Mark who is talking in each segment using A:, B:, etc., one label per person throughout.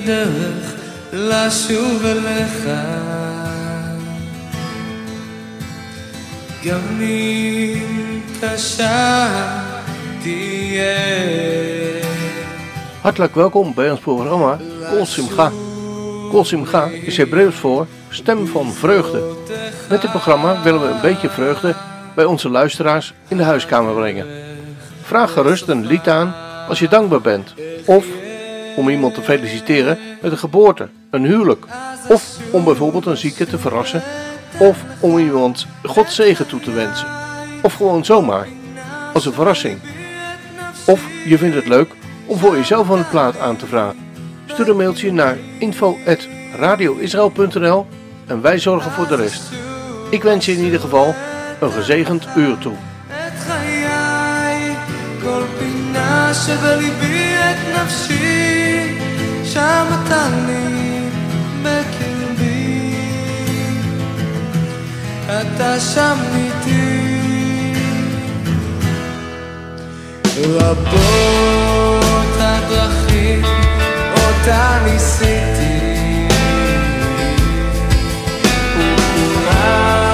A: את הדרך לשוב אליך גם אם קשה תהיה
B: Hartelijk welkom bij ons programma Kol Simcha. Kol Simcha is Hebreeuws voor stem van vreugde. Met dit programma willen we een beetje vreugde bij onze luisteraars in de huiskamer brengen. Vraag gerust een lied aan als je dankbaar bent. Of om iemand te feliciteren met een geboorte, een huwelijk. Of om bijvoorbeeld een zieke te verrassen. Of om iemand God zegen toe te wensen. Of gewoon zomaar, als een verrassing. Of je vindt het leuk om voor jezelf een plaat aan te vragen. Stuur een mailtje naar info.radioisrael.nl en wij zorgen voor de rest. Ik wens je in ieder geval een gezegend uur toe.
A: את חיי, כל פינה שבליבי את נפשי, שם אתה לי בקרבי. אתה שם איתי. רבות הדרכים אותה ניסיתי, וכולן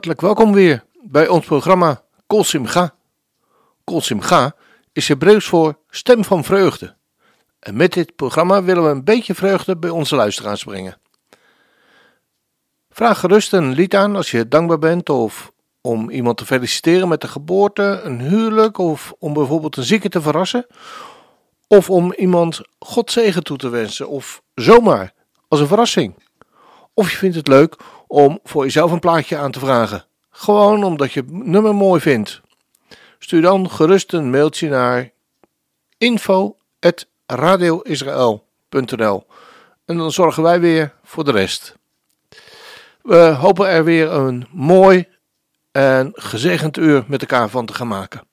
B: hartelijk welkom weer bij ons programma Kol Simcha. Kol Simcha is Hebreeuws voor stem van vreugde. En met dit programma willen we een beetje vreugde bij onze luisteraars brengen. Vraag gerust een lied aan als je dankbaar bent of om iemand te feliciteren met de geboorte, een huwelijk of om bijvoorbeeld een zieke te verrassen. Of om iemand God zegen toe te wensen of zomaar als een verrassing. Of je vindt het leuk om voor jezelf een plaatje aan te vragen. Gewoon omdat je het nummer mooi vindt. Stuur dan gerust een mailtje naar info.radioisrael.nl En dan zorgen wij weer voor de rest. We hopen er weer een mooi en gezegend uur met elkaar van te gaan maken.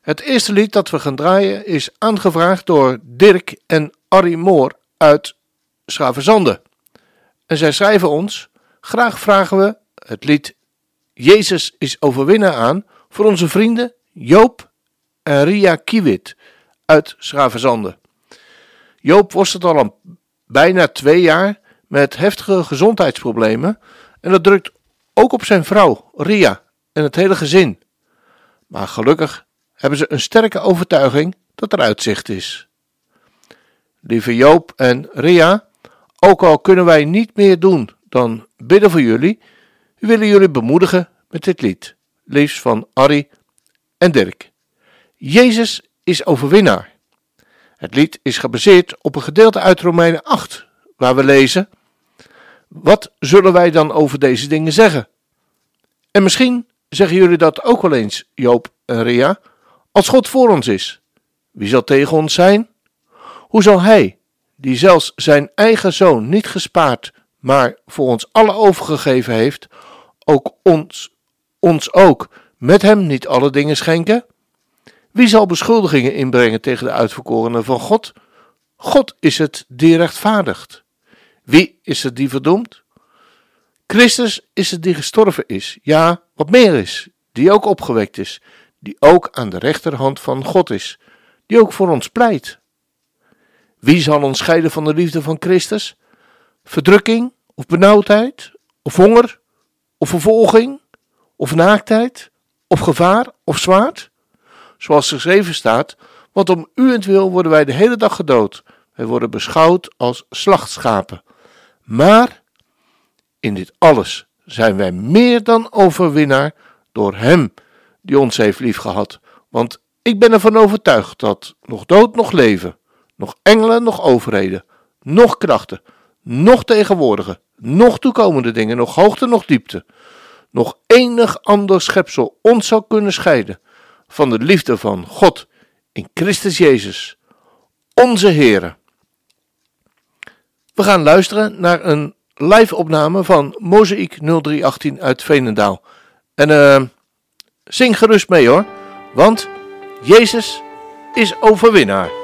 B: Het eerste lied dat we gaan draaien is aangevraagd door Dirk en Arrie Moor uit Schavenzande. En zij schrijven ons: Graag vragen we het lied Jezus is overwinnaar aan voor onze vrienden Joop en Ria Kiewit uit Schravenzande. Joop worstelt al een bijna twee jaar met heftige gezondheidsproblemen en dat drukt ook op zijn vrouw Ria en het hele gezin. Maar gelukkig hebben ze een sterke overtuiging dat er uitzicht is. Lieve Joop en Ria, ook al kunnen wij niet meer doen dan bidden voor jullie, we willen jullie bemoedigen met dit lied, liefst van Arrie en Dirk. Jezus is overwinnaar. Het lied is gebaseerd op een gedeelte uit Romeinen 8, waar we lezen: Wat zullen wij dan over deze dingen zeggen? En misschien zeggen jullie dat ook wel eens, Joop en Ria, als God voor ons is. Wie zal tegen ons zijn? Hoe zal Hij, die zelfs zijn eigen zoon niet gespaard, maar voor ons alle overgegeven heeft, ook ons, ons ook met Hem niet alle dingen schenken? Wie zal beschuldigingen inbrengen tegen de uitverkorenen van God? God is het die rechtvaardigt. Wie is het die verdoemt? Christus is het die gestorven is, ja, wat meer is, die ook opgewekt is, die ook aan de rechterhand van God is, die ook voor ons pleit. Wie zal ons scheiden van de liefde van Christus? Verdrukking of benauwdheid, of honger, of vervolging, of naaktheid, of gevaar, of zwaard? Zoals geschreven staat, want om uwentwil worden wij de hele dag gedood. Wij worden beschouwd als slachtschapen. Maar in dit alles zijn wij meer dan overwinnaar door Hem die ons heeft liefgehad. Want ik ben ervan overtuigd dat nog dood, nog leven, nog engelen, nog overheden, nog krachten, nog tegenwoordige, nog toekomende dingen, nog hoogte, nog diepte, nog enig ander schepsel ons zou kunnen scheiden van de liefde van God in Christus Jezus, onze Heere. We gaan luisteren naar een live opname van Mozaïek 0318 uit Veenendaal. En uh, zing gerust mee hoor, want Jezus is overwinnaar.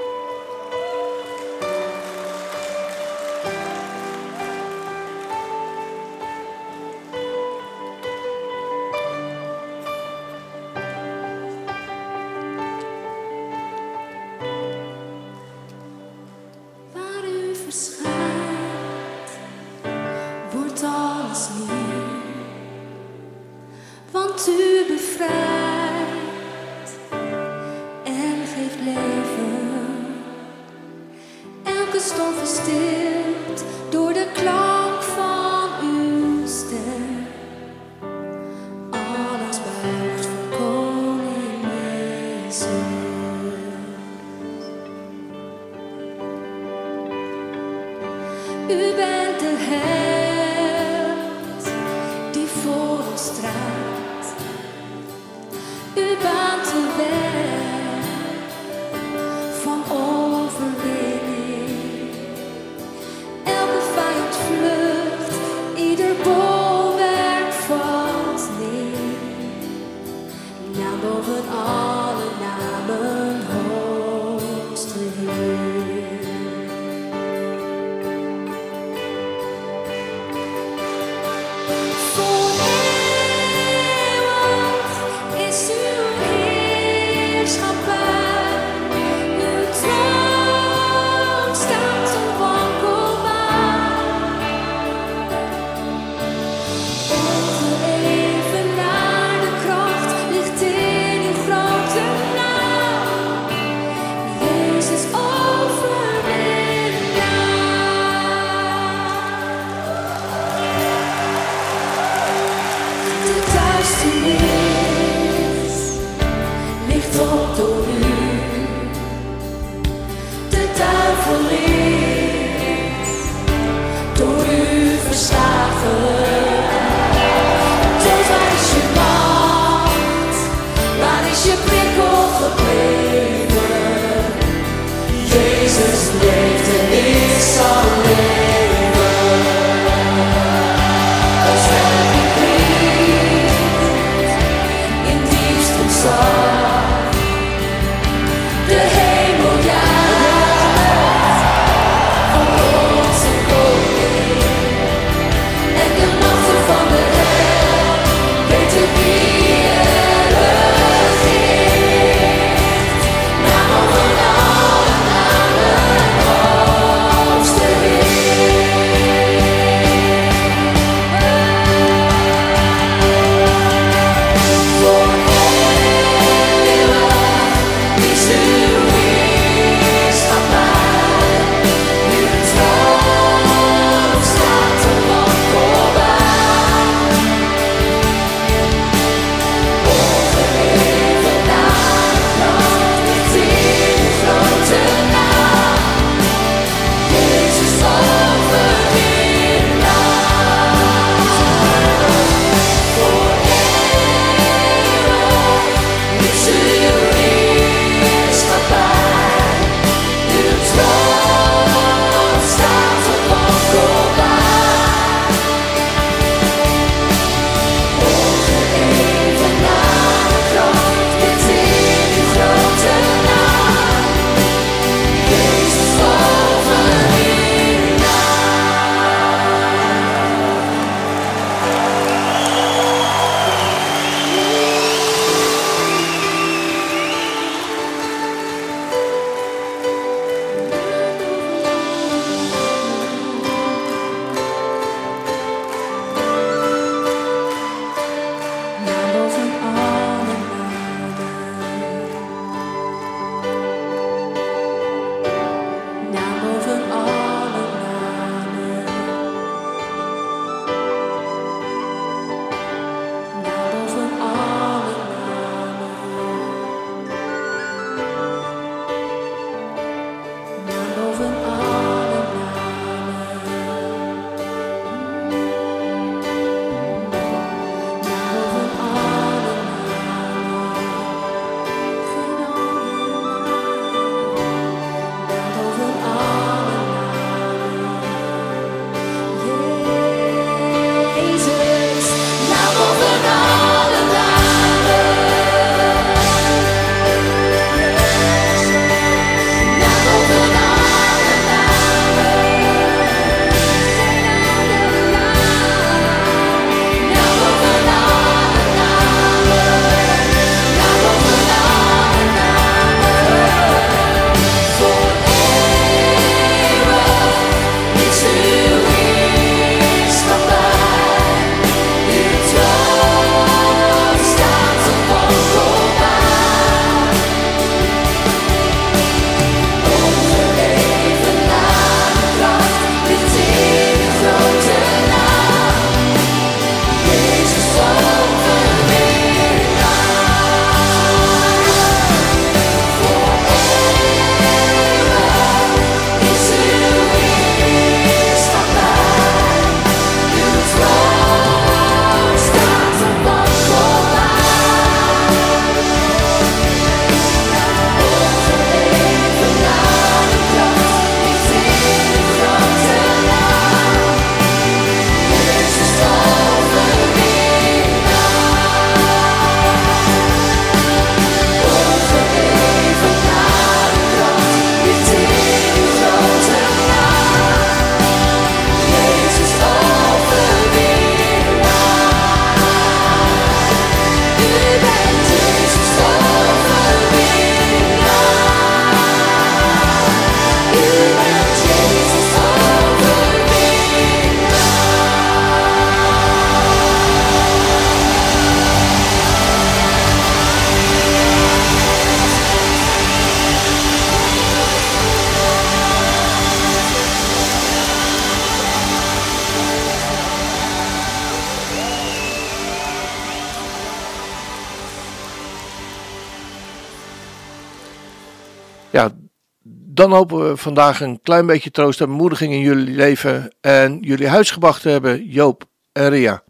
B: Dan hopen we vandaag een klein beetje troost en bemoediging in jullie leven en jullie huisgebracht te hebben, Joop en Ria.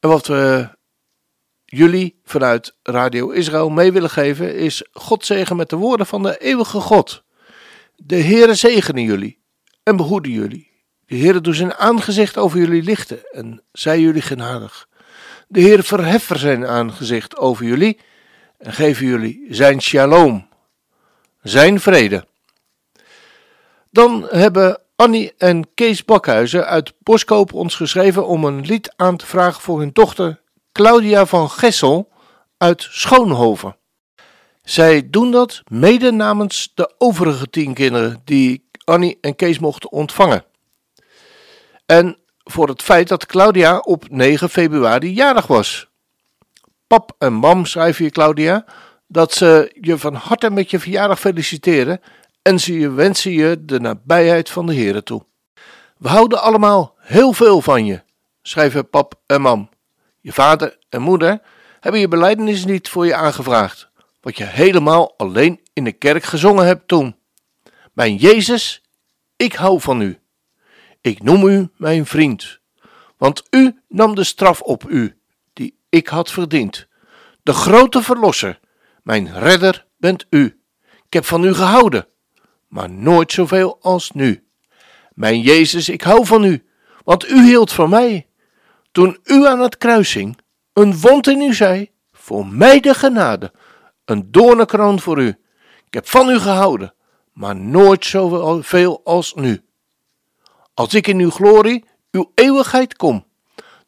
B: En wat we jullie vanuit Radio Israël mee willen geven is God zegen met de woorden van de eeuwige God. De Heere zegene jullie en behoede jullie. De Heere doet zijn aangezicht over jullie lichten en zij jullie genadig. De Heer verheffen zijn aangezicht over jullie en geven jullie zijn shalom, zijn vrede. Dan hebben Annie en Kees Bakhuizen uit Boskoop ons geschreven om een lied aan te vragen voor hun dochter Claudia van Gessel uit Schoonhoven. Zij doen dat mede namens de overige tien kinderen die Annie en Kees mochten ontvangen. En voor het feit dat Claudia op 9 februari jarig was. Pap en mam schrijven je Claudia dat ze je van harte met je verjaardag feliciteren en ze wensen je de nabijheid van de Here toe. We houden allemaal heel veel van je, schrijven pap en mam. Je vader en moeder hebben je beleidenis niet voor je aangevraagd, wat je helemaal alleen in de kerk gezongen hebt toen. Mijn Jezus, ik hou van u. Ik noem u mijn vriend, want u nam de straf op u, die ik had verdiend. De grote verlosser, mijn redder bent u. Ik heb van u gehouden, maar nooit zoveel als nu. Mijn Jezus, ik hou van u, want u hield van mij. Toen u aan het kruis hing, een wond in uw zij, voor mij de genade, een doornenkroon voor u. Ik heb van u gehouden, maar nooit zoveel als nu. Als ik in uw glorie, uw eeuwigheid kom,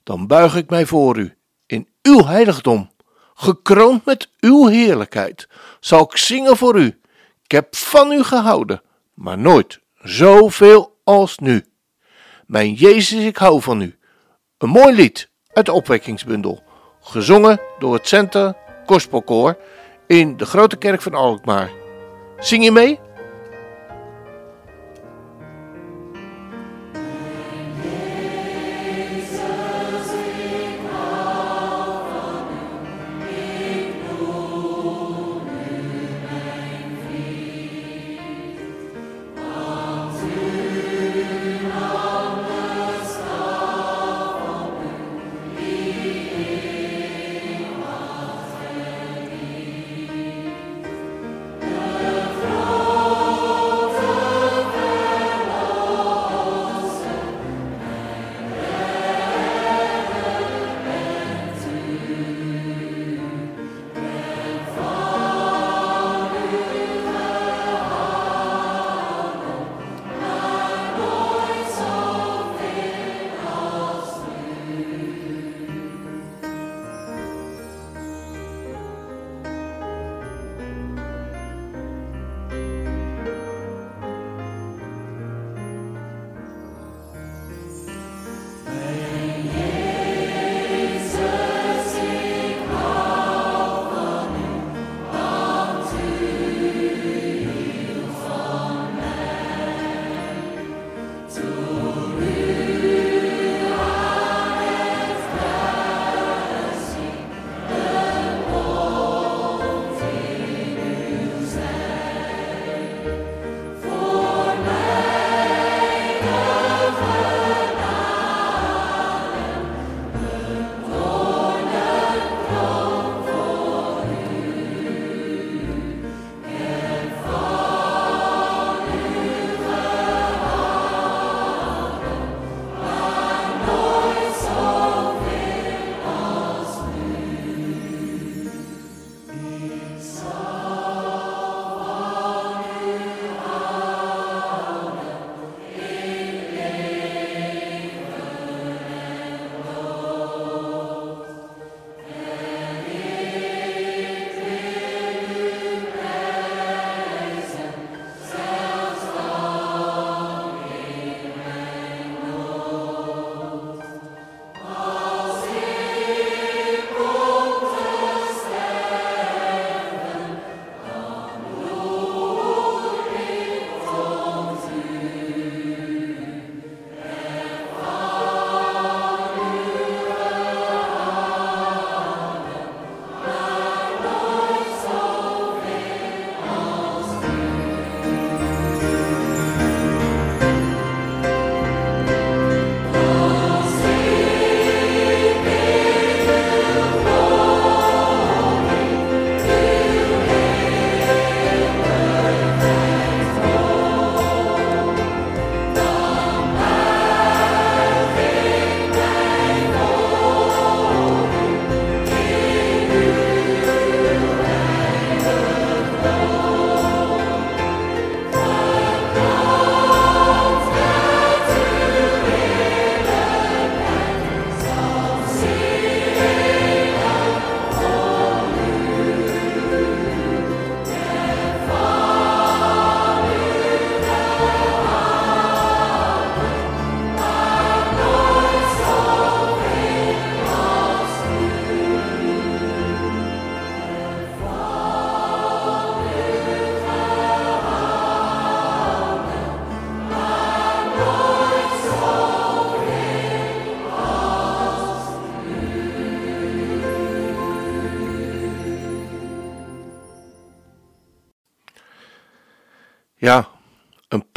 B: dan buig ik mij voor u in uw heiligdom. Gekroond met uw heerlijkheid zal ik zingen voor u. Ik heb van u gehouden, maar nooit zoveel als nu. Mijn Jezus, ik hou van u. Een mooi lied uit de opwekkingsbundel, gezongen door het Center Gospelkoor in de Grote Kerk van Alkmaar. Zing je mee?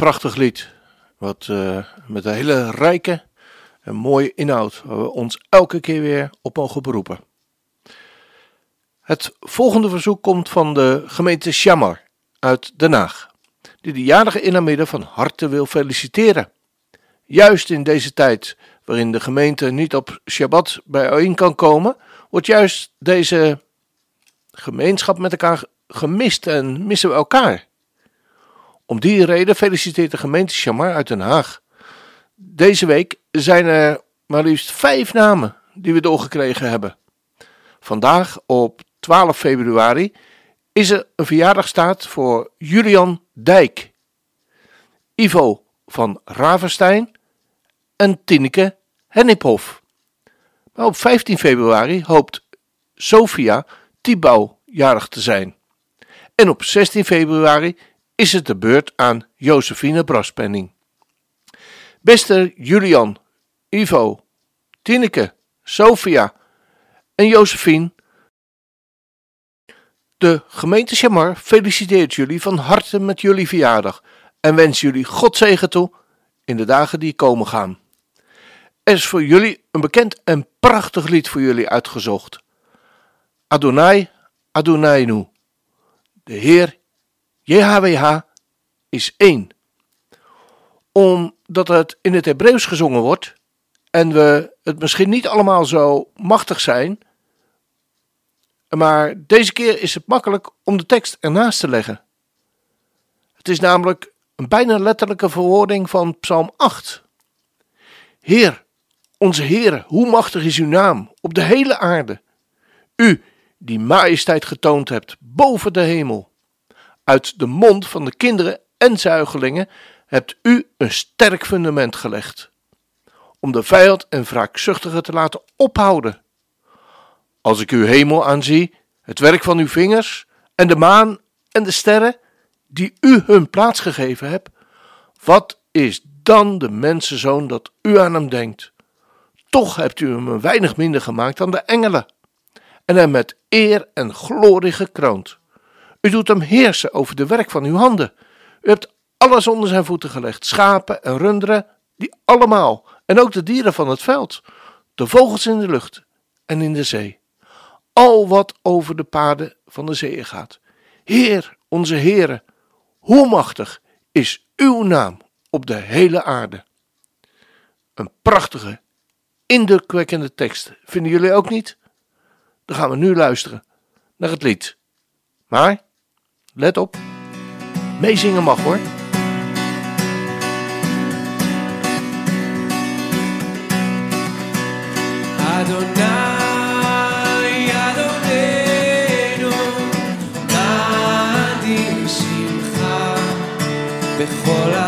B: Prachtig lied. Wat eh, met een hele rijke en mooie inhoud. Waar we ons elke keer weer op mogen beroepen. Het volgende verzoek komt van de gemeente Shamar uit Den Haag. Die de jarige inamidden van harte wil feliciteren. Juist in deze tijd waarin de gemeente niet op Shabbat bijeen kan komen, wordt juist deze gemeenschap met elkaar gemist en missen we elkaar. Om die reden feliciteert de gemeente Chamar uit Den Haag. Deze week zijn er maar liefst vijf namen die we doorgekregen hebben. Vandaag op 12 februari is er een verjaardagstaat voor Julian Dijk, Ivo van Ravenstein en Tineke Henniphoff. Maar op 15 februari hoopt Sophia Tibau jarig te zijn. En op 16 februari is het de beurt aan Josephine Braspenning. Beste Julian, Ivo, Tineke, Sophia en Josephine. De gemeente Chamar feliciteert jullie van harte met jullie verjaardag en wens jullie Godzegen toe in de dagen die komen gaan. Er is voor jullie een bekend en prachtig lied voor jullie uitgezocht. Adonai, Adonai De Heer, JHWH, is één. Omdat het in het Hebreeuws gezongen wordt en we het misschien niet allemaal zo machtig zijn, maar deze keer is het makkelijk om de tekst ernaast te leggen. Het is namelijk een bijna letterlijke verwoording van Psalm 8. Heer, onze Heer, hoe machtig is uw naam op de hele aarde. U, die majesteit getoond hebt boven de hemel. Uit de mond van de kinderen en zuigelingen hebt u een sterk fundament gelegd. Om de vijand en wraakzuchtige te laten ophouden. Als ik uw hemel aanzie, het werk van uw vingers en de maan en de sterren, die u hun plaats gegeven hebt, wat is dan de mensenzoon dat u aan hem denkt? Toch hebt u hem een weinig minder gemaakt dan de engelen en hem met eer en glorie gekroond. U doet hem heersen over de werk van uw handen. U hebt alles onder zijn voeten gelegd, schapen en runderen, die allemaal, en ook de dieren van het veld, de vogels in de lucht en in de zee. Al wat over de paden van de zee gaat. Heer, onze Heere, hoe machtig is uw naam op de hele aarde. Een prachtige, indrukwekkende tekst, vinden jullie ook niet? Dan gaan we nu luisteren naar het lied. Maar, let op, meezingen mag hoor.
C: Adonai, Adonenu, nadir שמך בכל הארץ,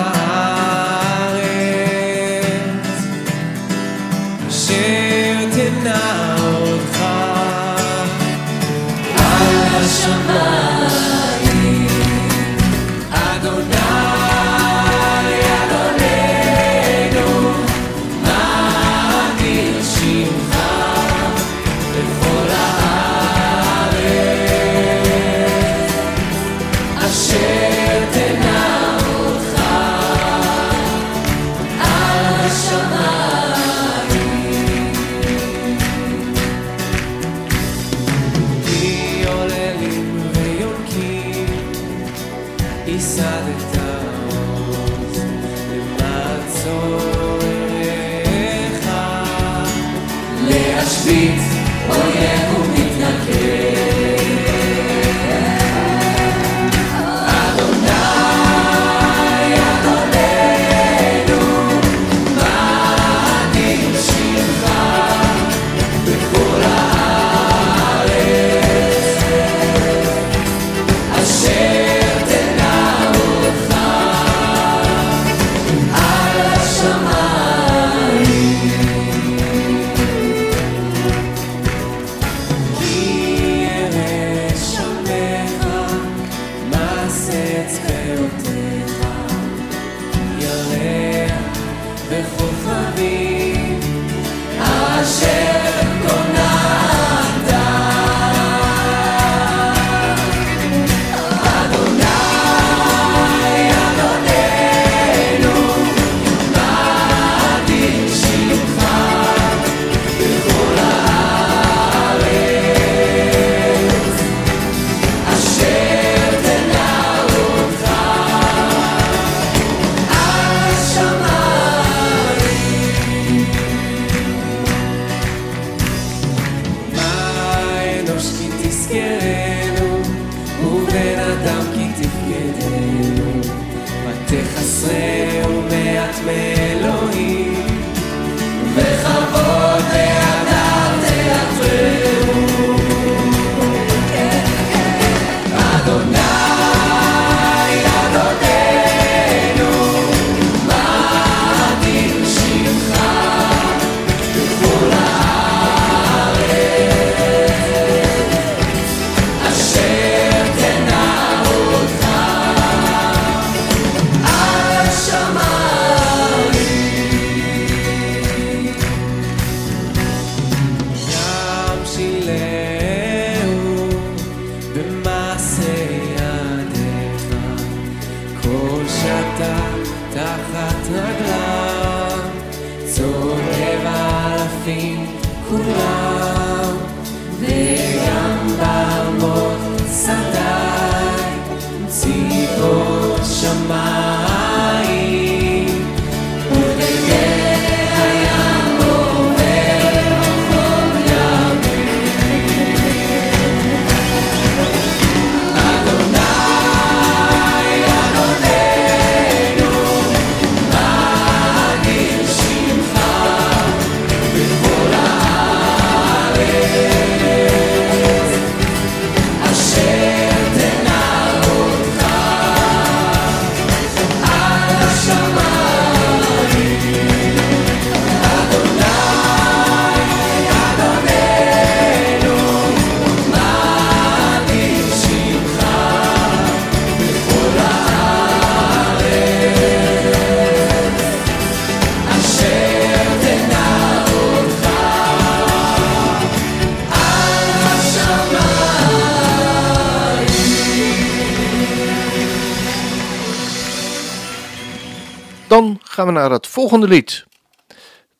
B: naar het volgende lied.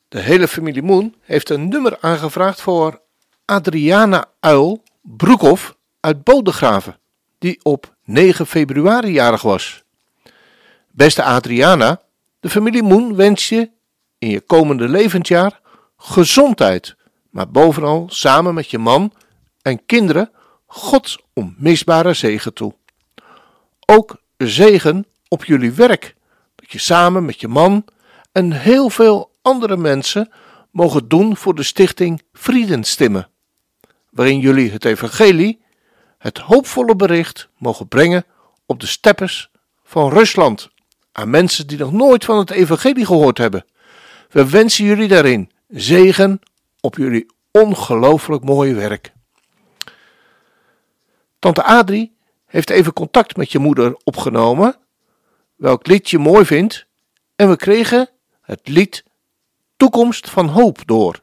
B: De hele familie Moon heeft een nummer aangevraagd voor Adriana Uil Broekhoff uit Bodegraven, die op 9 februari jarig was. Beste Adriana, de familie Moon wens je in je komende levensjaar gezondheid, maar bovenal samen met je man en kinderen Gods onmisbare zegen toe. Ook zegen op jullie werk, je samen met je man en heel veel andere mensen mogen doen voor de stichting Vriendenstimmen, waarin jullie het evangelie, het hoopvolle bericht, mogen brengen op de steppes van Rusland aan mensen die nog nooit van het evangelie gehoord hebben. We wensen jullie daarin zegen op jullie ongelooflijk mooie werk. Tante Adrie heeft even contact met je moeder opgenomen, welk lied je mooi vindt, en we kregen het lied Toekomst van Hoop door.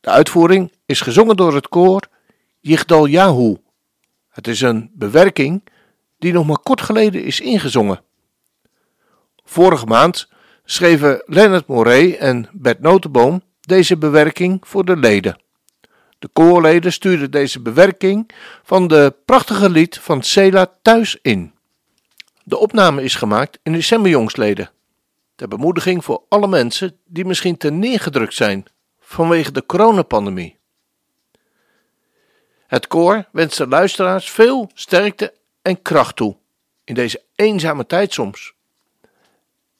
B: De uitvoering is gezongen door het koor Yigdal Yahu. Het is een bewerking die nog maar kort geleden is ingezongen. Vorige maand schreven Leonard Moret en Bert Notenboom deze bewerking voor de leden. De koorleden stuurden deze bewerking van de prachtige lied van Sela thuis in. De opname is gemaakt in december jongsleden. Ter bemoediging voor alle mensen die misschien te neergedrukt zijn vanwege de coronapandemie. Het koor wenst de luisteraars veel sterkte en kracht toe in deze eenzame tijd soms.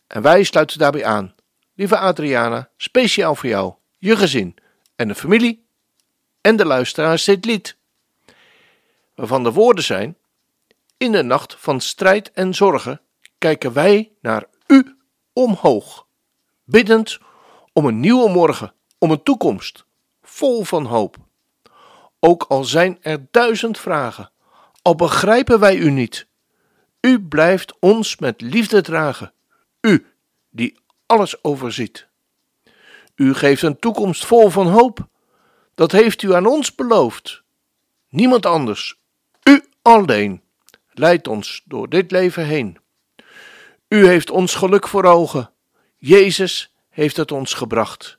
B: En wij sluiten daarbij aan. Lieve Adriana, speciaal voor jou, je gezin en de familie en de luisteraars dit lied. Waarvan de woorden zijn: In de nacht van strijd en zorgen kijken wij naar u omhoog, biddend om een nieuwe morgen, om een toekomst vol van hoop. Ook al zijn er duizend vragen, al begrijpen wij u niet, u blijft ons met liefde dragen, u die alles overziet. U geeft een toekomst vol van hoop, dat heeft u aan ons beloofd. Niemand anders, u alleen, leidt ons door dit leven heen. U heeft ons geluk voor ogen, Jezus heeft het ons gebracht.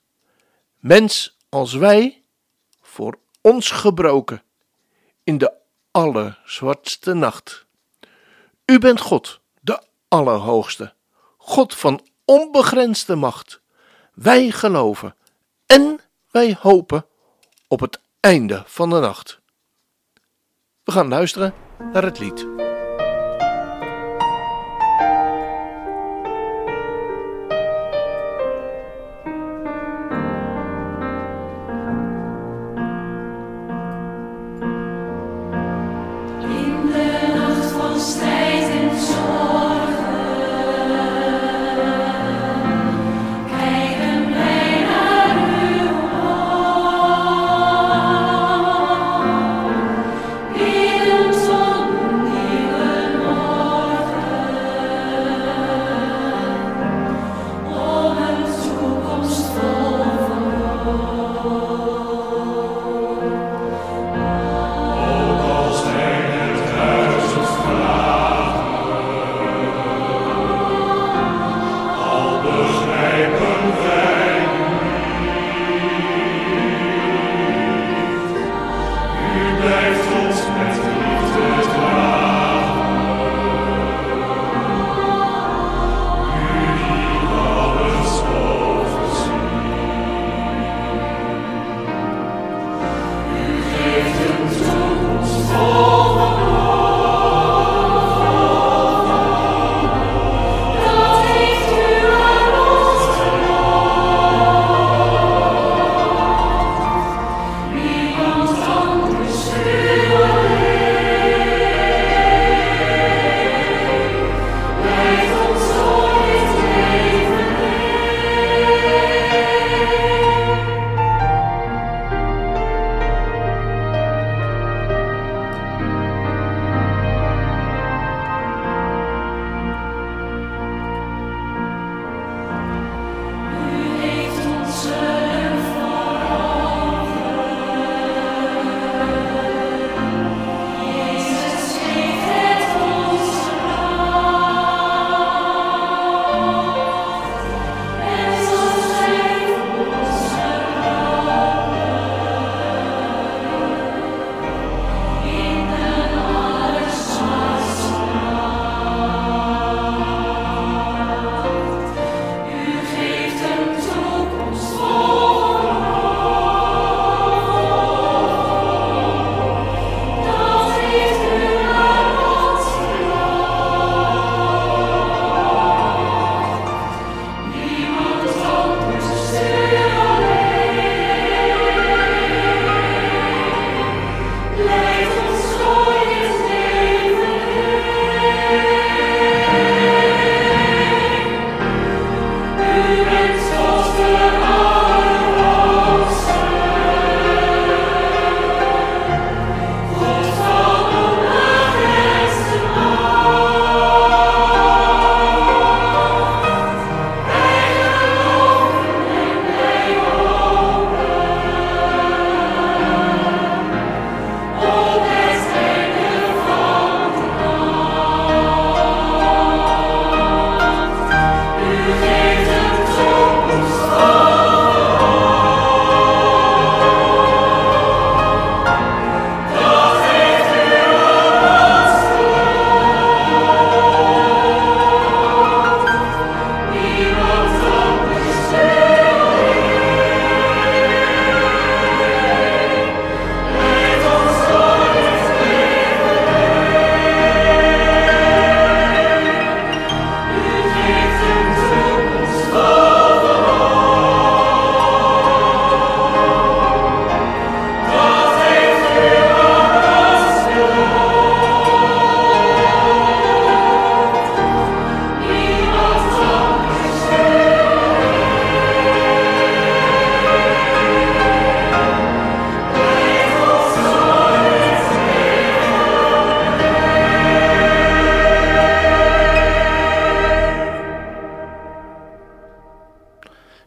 B: Mens als wij, voor ons gebroken, in de allerzwartste nacht. U bent God, de Allerhoogste, God van onbegrensde macht. Wij geloven en wij hopen op het einde van de nacht. We gaan luisteren naar het lied.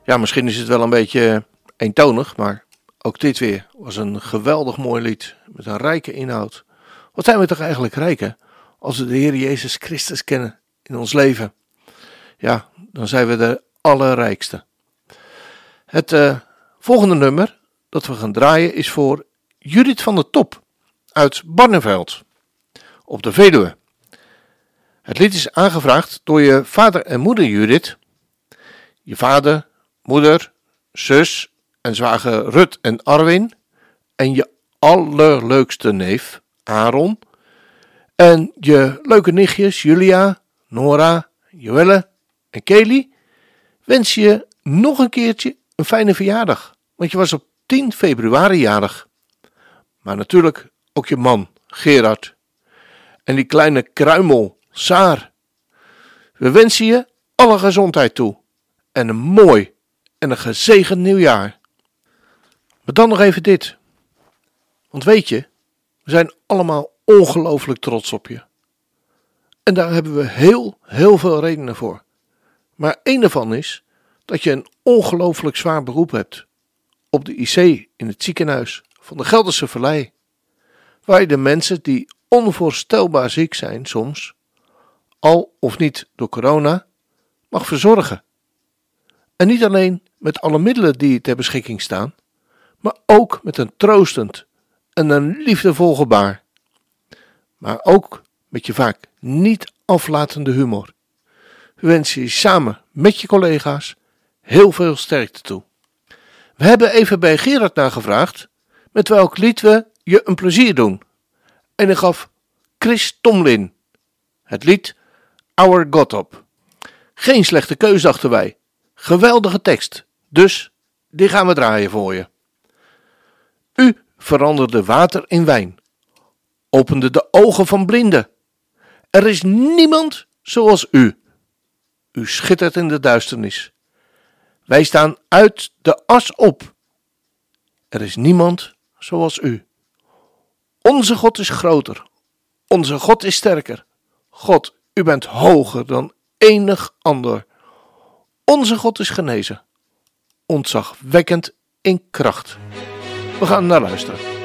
B: Ja, misschien is het wel een beetje eentonig, maar ook dit weer was een geweldig mooi lied met een rijke inhoud. Wat zijn we toch eigenlijk rijk hè? als we de Heer Jezus Christus kennen in ons leven? Ja, dan zijn we de allerrijkste. Het uh, volgende nummer dat we gaan draaien is voor Judith van der Top uit Barneveld op de Veluwe. Het lied is aangevraagd door je vader en moeder Judith, je vader, moeder, zus en zwager Rut en Arwin en je allerleukste neef Aaron en je leuke nichtjes Julia, Nora, Joelle en Kelly wens je nog een keertje een fijne verjaardag, want je was op 10 februari jarig. Maar natuurlijk ook je man Gerard en die kleine kruimel Saar. We wensen je alle gezondheid toe en een mooi en een gezegend nieuwjaar. Maar dan nog even dit. Want weet je, we zijn allemaal ongelooflijk trots op je. En daar hebben we heel, heel veel redenen voor. Maar één daarvan is dat je een ongelooflijk zwaar beroep hebt. Op de IC in het ziekenhuis van de Gelderse Vallei. Waar je de mensen die onvoorstelbaar ziek zijn soms, al of niet door corona, mag verzorgen. En niet alleen met alle middelen die ter beschikking staan, maar ook met een troostend en een liefdevol gebaar. Maar ook met je vaak niet aflatende humor. We wensen je samen met je collega's heel veel sterkte toe. We hebben even bij Gerard nagevraagd met welk lied we je een plezier doen. En hij gaf Chris Tomlin het lied Our God op. Geen slechte keus dachten wij. Geweldige tekst. Dus die gaan we draaien voor je. U veranderde water in wijn. Opende de ogen van blinden. Er is niemand zoals u. U schittert in de duisternis. Wij staan uit de as op. Er is niemand zoals u. Onze God is groter. Onze God is sterker. God, u bent hoger dan enig ander. Onze God is genezen. Ontzagwekkend in kracht. We gaan naar luisteren.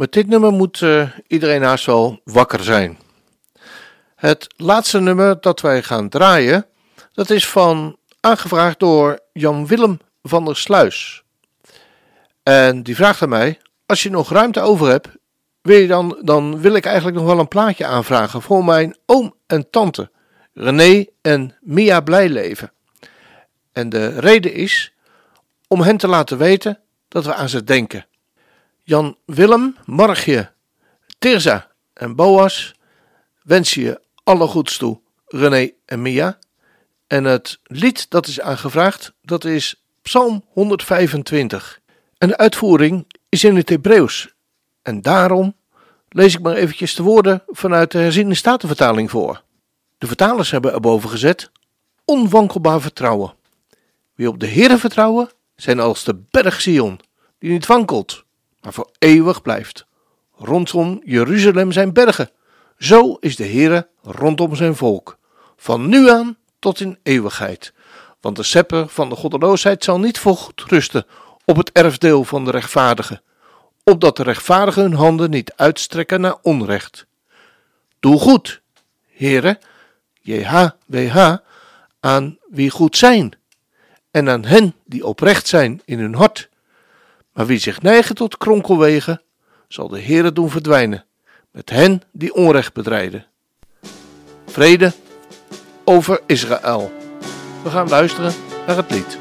B: Met dit nummer moet eh, iedereen haast wel wakker zijn. Het laatste nummer dat wij gaan draaien, dat is van aangevraagd door Jan Willem van der Sluis. En die vraagt aan mij: Als je nog ruimte over hebt, wil je dan, dan wil ik eigenlijk nog wel een plaatje aanvragen voor mijn oom en tante, René en Mia Blijleven. En de reden is om hen te laten weten dat we aan ze denken. Jan Willem, Margje, Tirza en Boas wensen je alle goeds toe, René en Mia. En het lied dat is aangevraagd, dat is Psalm 125. En de uitvoering is in het Hebreeuws. En daarom lees ik maar eventjes de woorden vanuit de herziende statenvertaling voor. De vertalers hebben erboven gezet, onwankelbaar vertrouwen. Wie op de Heere vertrouwen, zijn als de berg Sion, die niet wankelt, maar voor eeuwig blijft. Rondom Jeruzalem zijn bergen. Zo is de Heere rondom zijn volk, van nu aan tot in eeuwigheid. Want de scepter van de goddeloosheid zal niet vocht rusten op het erfdeel van de rechtvaardigen, opdat de rechtvaardigen hun handen niet uitstrekken naar onrecht. Doe goed, Heere, JHWH, aan wie goed zijn, en aan hen die oprecht zijn in hun hart. Maar wie zich neigen tot kronkelwegen, zal de Heere doen verdwijnen, met hen die onrecht bedrijden. Vrede over Israël. We gaan luisteren naar het lied.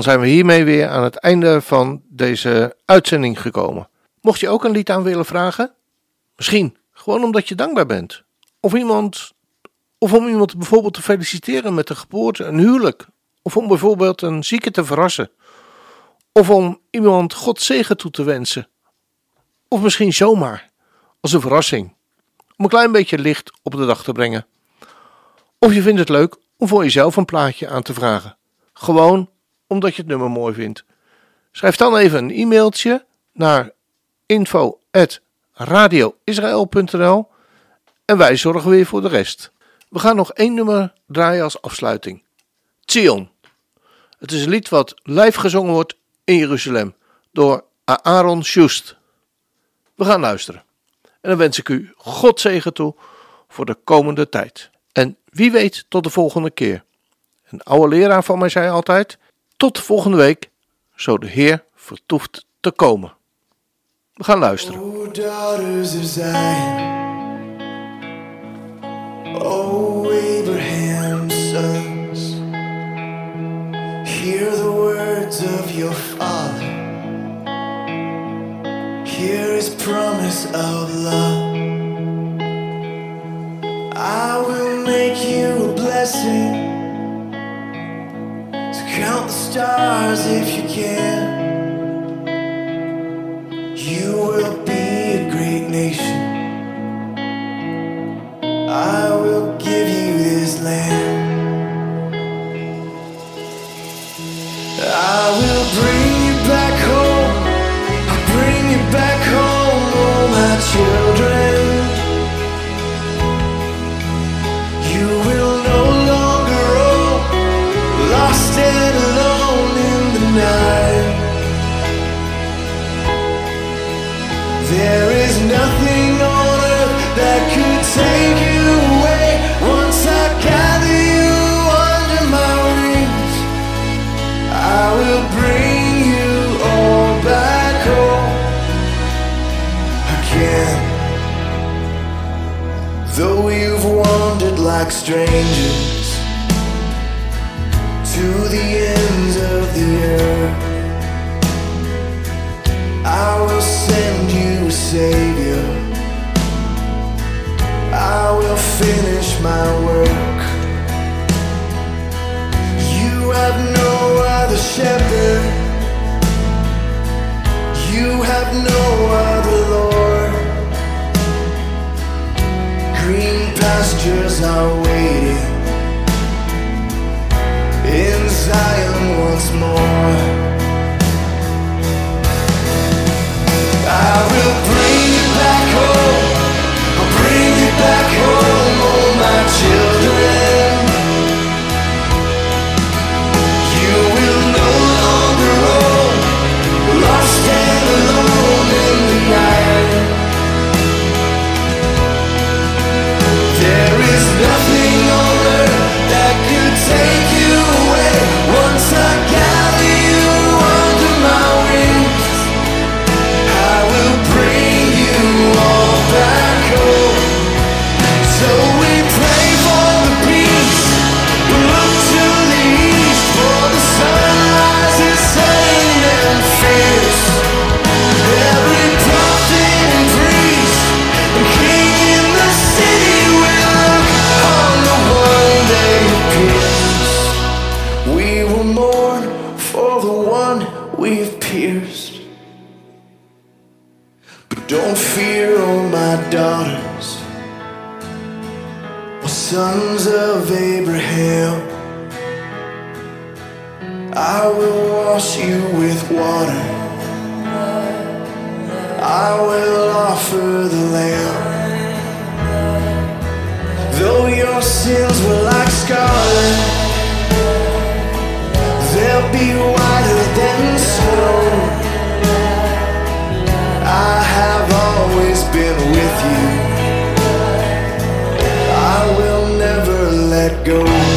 B: Dan zijn we hiermee weer aan het einde van deze uitzending gekomen. Mocht je ook een lied aan willen vragen? Misschien gewoon omdat je dankbaar bent. Of iemand of om iemand bijvoorbeeld te feliciteren met een geboorte, een huwelijk. Of om bijvoorbeeld een zieke te verrassen. Of om iemand God zegen toe te wensen. Of misschien zomaar, als een verrassing. Om een klein beetje licht op de dag te brengen. Of je vindt het leuk om voor jezelf een plaatje aan te vragen. Gewoon omdat je het nummer mooi vindt. Schrijf dan even een e-mailtje naar info.radioisrael.nl en wij zorgen weer voor de rest. We gaan nog één nummer draaien als afsluiting. Zion. Het is een lied wat live gezongen wordt in Jeruzalem door Aaron Schust. We gaan luisteren. En dan wens ik u God zegen toe voor de komende tijd. En wie weet tot de volgende keer. Een oude leraar van mij zei altijd: tot volgende week, zo de Heer vertoeft te komen. We gaan luisteren.
A: O daughters of Zion, O Abraham's sons, hear the words of your father. Hear his promise of love. I will make you a blessing. The stars if you can. You will be a great nation. I will give you this land. I will bring you back home. I'll bring you back home, oh my children. Strangers to the ends of the earth. I will send you a savior. I will finish my work. You have no other shepherd. You have no pastures are waiting in Zion once more. you. I will never let go.